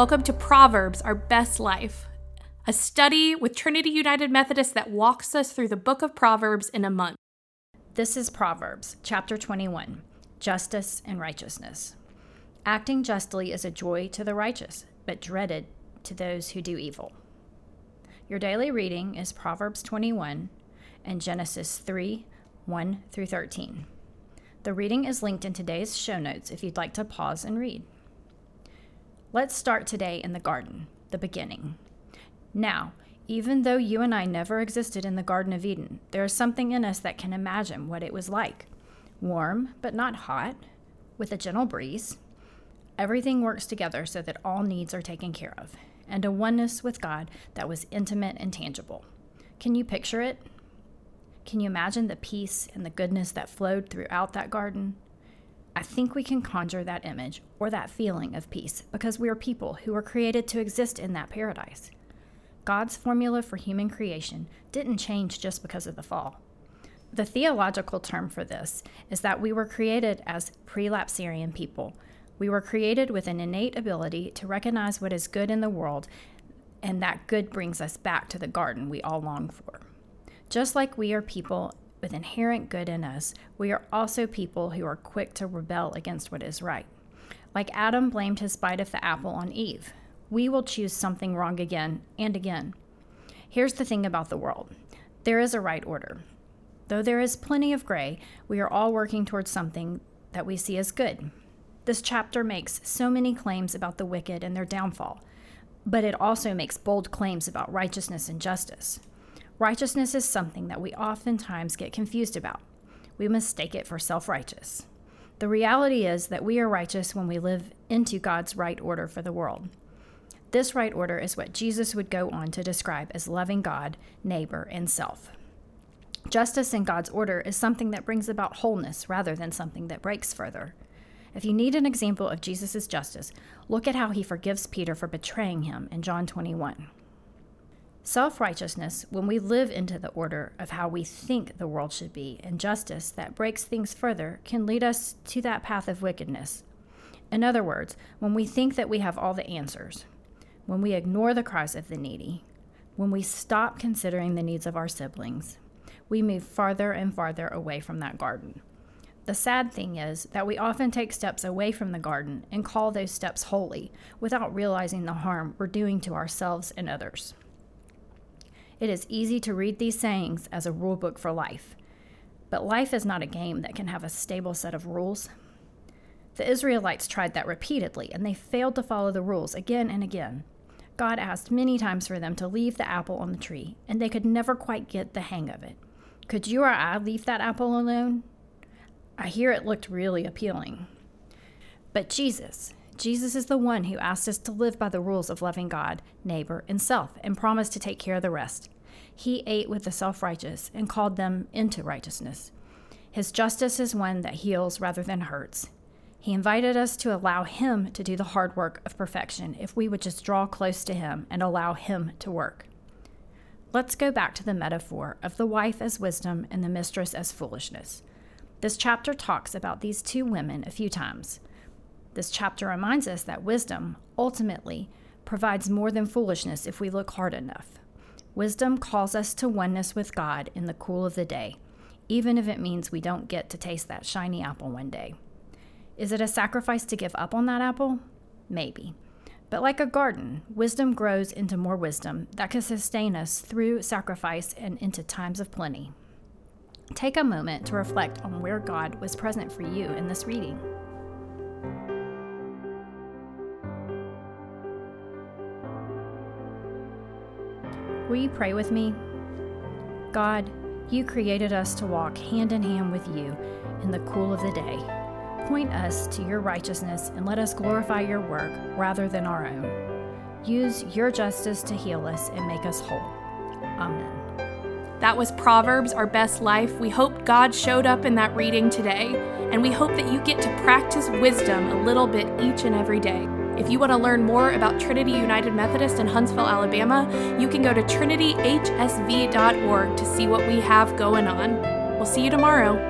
Welcome to Proverbs, Our Best Life, a study with Trinity United Methodist that walks us through the book of Proverbs in a month. This is Proverbs, chapter 21 Justice and Righteousness. Acting justly is a joy to the righteous, but dreaded to those who do evil. Your daily reading is Proverbs 21 and Genesis 3 1 through 13. The reading is linked in today's show notes if you'd like to pause and read. Let's start today in the garden, the beginning. Now, even though you and I never existed in the Garden of Eden, there is something in us that can imagine what it was like warm, but not hot, with a gentle breeze. Everything works together so that all needs are taken care of, and a oneness with God that was intimate and tangible. Can you picture it? Can you imagine the peace and the goodness that flowed throughout that garden? I think we can conjure that image or that feeling of peace because we are people who were created to exist in that paradise. God's formula for human creation didn't change just because of the fall. The theological term for this is that we were created as prelapsarian people. We were created with an innate ability to recognize what is good in the world, and that good brings us back to the garden we all long for. Just like we are people with inherent good in us, we are also people who are quick to rebel against what is right. Like Adam blamed his bite of the apple on Eve, we will choose something wrong again and again. Here's the thing about the world there is a right order. Though there is plenty of gray, we are all working towards something that we see as good. This chapter makes so many claims about the wicked and their downfall, but it also makes bold claims about righteousness and justice. Righteousness is something that we oftentimes get confused about. We mistake it for self righteous. The reality is that we are righteous when we live into God's right order for the world. This right order is what Jesus would go on to describe as loving God, neighbor, and self. Justice in God's order is something that brings about wholeness rather than something that breaks further. If you need an example of Jesus' justice, look at how he forgives Peter for betraying him in John 21. Self righteousness, when we live into the order of how we think the world should be, and justice that breaks things further, can lead us to that path of wickedness. In other words, when we think that we have all the answers, when we ignore the cries of the needy, when we stop considering the needs of our siblings, we move farther and farther away from that garden. The sad thing is that we often take steps away from the garden and call those steps holy without realizing the harm we're doing to ourselves and others. It is easy to read these sayings as a rule book for life, but life is not a game that can have a stable set of rules. The Israelites tried that repeatedly, and they failed to follow the rules again and again. God asked many times for them to leave the apple on the tree, and they could never quite get the hang of it. Could you or I leave that apple alone? I hear it looked really appealing. But Jesus, Jesus is the one who asked us to live by the rules of loving God, neighbor, and self, and promised to take care of the rest. He ate with the self righteous and called them into righteousness. His justice is one that heals rather than hurts. He invited us to allow Him to do the hard work of perfection if we would just draw close to Him and allow Him to work. Let's go back to the metaphor of the wife as wisdom and the mistress as foolishness. This chapter talks about these two women a few times. This chapter reminds us that wisdom, ultimately, provides more than foolishness if we look hard enough. Wisdom calls us to oneness with God in the cool of the day, even if it means we don't get to taste that shiny apple one day. Is it a sacrifice to give up on that apple? Maybe. But like a garden, wisdom grows into more wisdom that can sustain us through sacrifice and into times of plenty. Take a moment to reflect on where God was present for you in this reading. Will you pray with me? God, you created us to walk hand in hand with you in the cool of the day. Point us to your righteousness and let us glorify your work rather than our own. Use your justice to heal us and make us whole. Amen. That was Proverbs, Our Best Life. We hope God showed up in that reading today, and we hope that you get to practice wisdom a little bit each and every day. If you want to learn more about Trinity United Methodist in Huntsville, Alabama, you can go to trinityhsv.org to see what we have going on. We'll see you tomorrow.